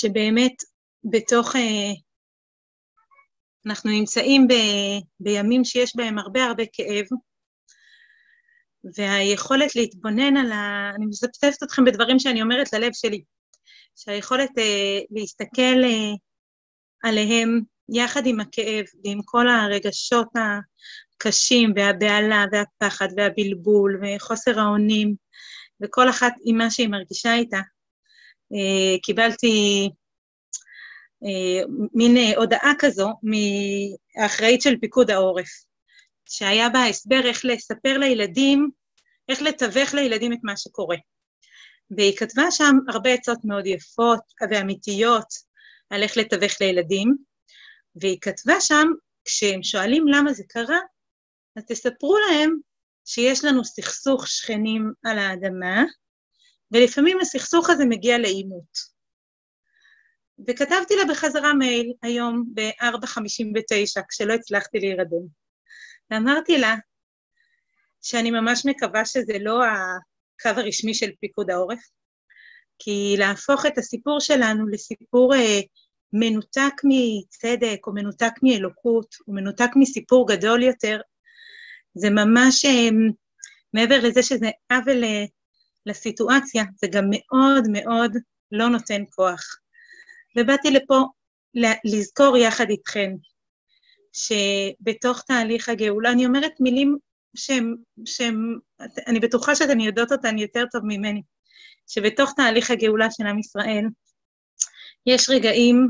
שבאמת בתוך, אה, אנחנו נמצאים ב, בימים שיש בהם הרבה הרבה כאב, והיכולת להתבונן על ה... אני מספספת אתכם בדברים שאני אומרת ללב שלי, שהיכולת אה, להסתכל אה, עליהם יחד עם הכאב ועם כל הרגשות הקשים והבהלה והפחד והבלבול וחוסר האונים וכל אחת עם מה שהיא מרגישה איתה. אה, קיבלתי אה, מין אה, הודעה כזו מהאחראית של פיקוד העורף, שהיה בה הסבר איך לספר לילדים, איך לתווך לילדים את מה שקורה. והיא כתבה שם הרבה עצות מאוד יפות ואמיתיות על איך לתווך לילדים, והיא כתבה שם, כשהם שואלים למה זה קרה, אז תספרו להם שיש לנו סכסוך שכנים על האדמה, ולפעמים הסכסוך הזה מגיע לעימות. וכתבתי לה בחזרה מייל היום ב-4.59, כשלא הצלחתי להירדם. ואמרתי לה שאני ממש מקווה שזה לא הקו הרשמי של פיקוד העורף, כי להפוך את הסיפור שלנו לסיפור אה, מנותק מצדק, או מנותק מאלוקות, או מנותק מסיפור גדול יותר, זה ממש, אה, מעבר לזה שזה עוול אה, לסיטואציה, זה גם מאוד מאוד לא נותן כוח. ובאתי לפה לזכור יחד איתכן, שבתוך תהליך הגאולה, אני אומרת מילים שהן, שהן, אני בטוחה שאתן יודעות אותן יותר טוב ממני, שבתוך תהליך הגאולה של עם ישראל, יש רגעים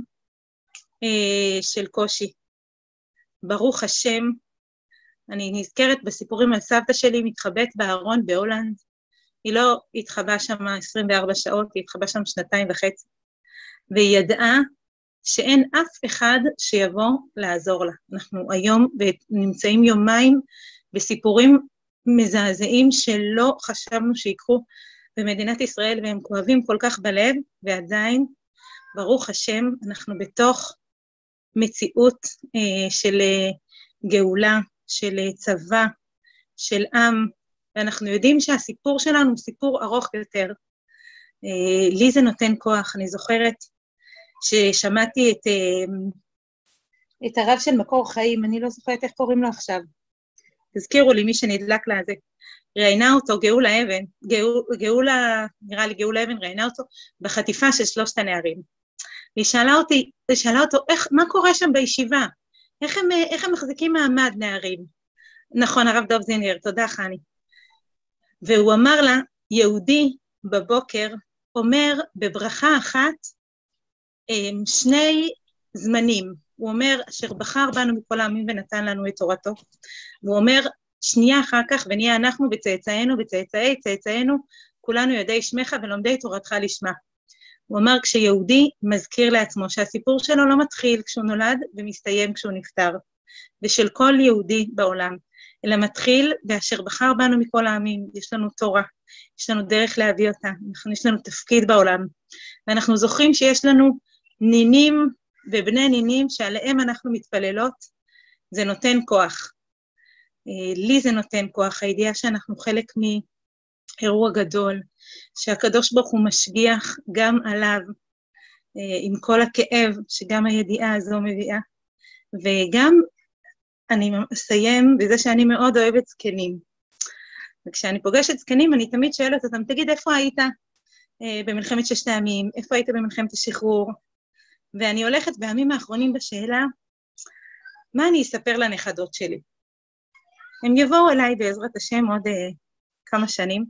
אה, של קושי. ברוך השם, אני נזכרת בסיפורים על סבתא שלי מתחבאת בארון בהולנד, היא לא התחבאה שם 24 שעות, היא התחבאה שם שנתיים וחצי. והיא ידעה שאין אף אחד שיבוא לעזור לה. אנחנו היום נמצאים יומיים בסיפורים מזעזעים שלא חשבנו שיקרו במדינת ישראל, והם כואבים כל כך בלב, ועדיין, ברוך השם, אנחנו בתוך מציאות אה, של אה, גאולה, של אה, צבא, של עם, ואנחנו יודעים שהסיפור שלנו הוא סיפור ארוך יותר. אה, לי זה נותן כוח. אני זוכרת ששמעתי את, אה, את הרב של מקור חיים, אני לא זוכרת איך קוראים לו עכשיו. תזכירו לי, מי שנדלק לזה. ראיינה אותו גאולה אבן, גאולה, נראה לי גאולה אבן ראיינה אותו בחטיפה של שלושת הנערים. והיא שאלה אותי, היא שאלה אותו, איך, מה קורה שם בישיבה? איך הם, איך הם מחזיקים מעמד, נערים? נכון, הרב דב זינגר, תודה, חני. והוא אמר לה, יהודי בבוקר אומר בברכה אחת אמ, שני זמנים. הוא אומר, אשר בחר בנו מכל העמים ונתן לנו את תורתו. והוא אומר, שנייה אחר כך, ונהיה אנחנו וצאצאינו וצאצאי צאצאינו, כולנו יודעי שמך ולומדי תורתך לשמה. הוא אמר, כשיהודי מזכיר לעצמו שהסיפור שלו לא מתחיל כשהוא נולד ומסתיים כשהוא נפטר, ושל כל יהודי בעולם, אלא מתחיל באשר בחר בנו מכל העמים, יש לנו תורה, יש לנו דרך להביא אותה, יש לנו תפקיד בעולם, ואנחנו זוכרים שיש לנו נינים ובני נינים שעליהם אנחנו מתפללות, זה נותן כוח. אה, לי זה נותן כוח, הידיעה שאנחנו חלק מאירוע גדול, שהקדוש ברוך הוא משגיח גם עליו, אה, עם כל הכאב שגם הידיעה הזו מביאה, וגם אני אסיים בזה שאני מאוד אוהבת זקנים. וכשאני פוגשת זקנים, אני תמיד שואלת אותם, תגיד, איפה היית אה, במלחמת ששת הימים? איפה היית במלחמת השחרור? ואני הולכת בימים האחרונים בשאלה, מה אני אספר לנכדות שלי? הם יבואו אליי בעזרת השם עוד אה, כמה שנים,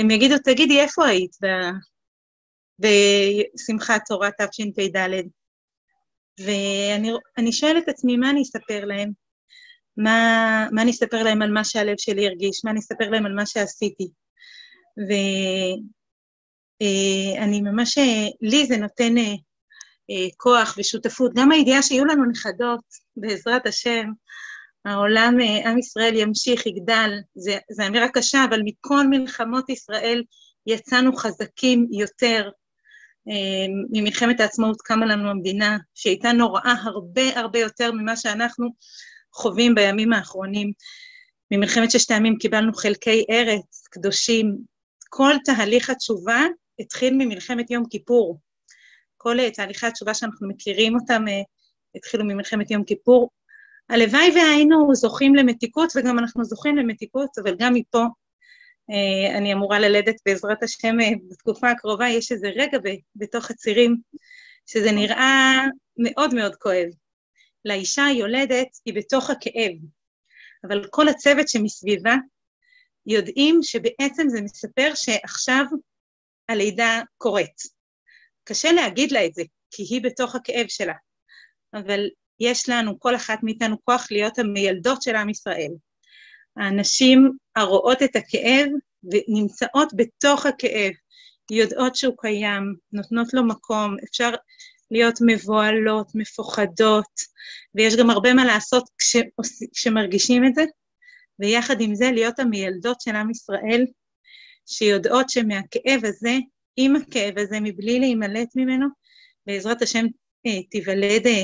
הם יגידו, תגידי, איפה היית בשמחת תורה תשפ"ד? ואני שואלת את עצמי, מה אני אספר להם? מה, מה אני אספר להם על מה שהלב שלי הרגיש, מה אני אספר להם על מה שעשיתי. ואני אה, ממש, אה, לי זה נותן אה, כוח ושותפות. גם הידיעה שיהיו לנו נכדות, בעזרת השם, העולם, עם ישראל ימשיך, יגדל. זו אמירה קשה, אבל מכל מלחמות ישראל יצאנו חזקים יותר. ממלחמת העצמאות קמה לנו המדינה, שהייתה נוראה הרבה הרבה יותר ממה שאנחנו חווים בימים האחרונים. ממלחמת ששת הימים קיבלנו חלקי ארץ קדושים. כל תהליך התשובה התחיל ממלחמת יום כיפור. כל תהליכי התשובה שאנחנו מכירים אותם התחילו ממלחמת יום כיפור. הלוואי והיינו זוכים למתיקות, וגם אנחנו זוכים למתיקות, אבל גם מפה אני אמורה ללדת בעזרת השם בתקופה הקרובה, יש איזה רגע בתוך הצירים שזה נראה מאוד מאוד כואב. לאישה היולדת היא בתוך הכאב, אבל כל הצוות שמסביבה יודעים שבעצם זה מספר שעכשיו הלידה קורית. קשה להגיד לה את זה, כי היא בתוך הכאב שלה, אבל יש לנו, כל אחת מאיתנו, כוח להיות המיילדות של עם ישראל. הנשים הרואות את הכאב ונמצאות בתוך הכאב, יודעות שהוא קיים, נותנות לו מקום, אפשר להיות מבוהלות, מפוחדות, ויש גם הרבה מה לעשות כש, כשמרגישים את זה, ויחד עם זה להיות המיילדות של עם ישראל, שיודעות שמהכאב הזה, עם הכאב הזה, מבלי להימלט ממנו, בעזרת השם אה, תיוולד אה,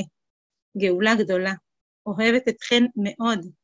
גאולה גדולה. אוהבת אתכן מאוד.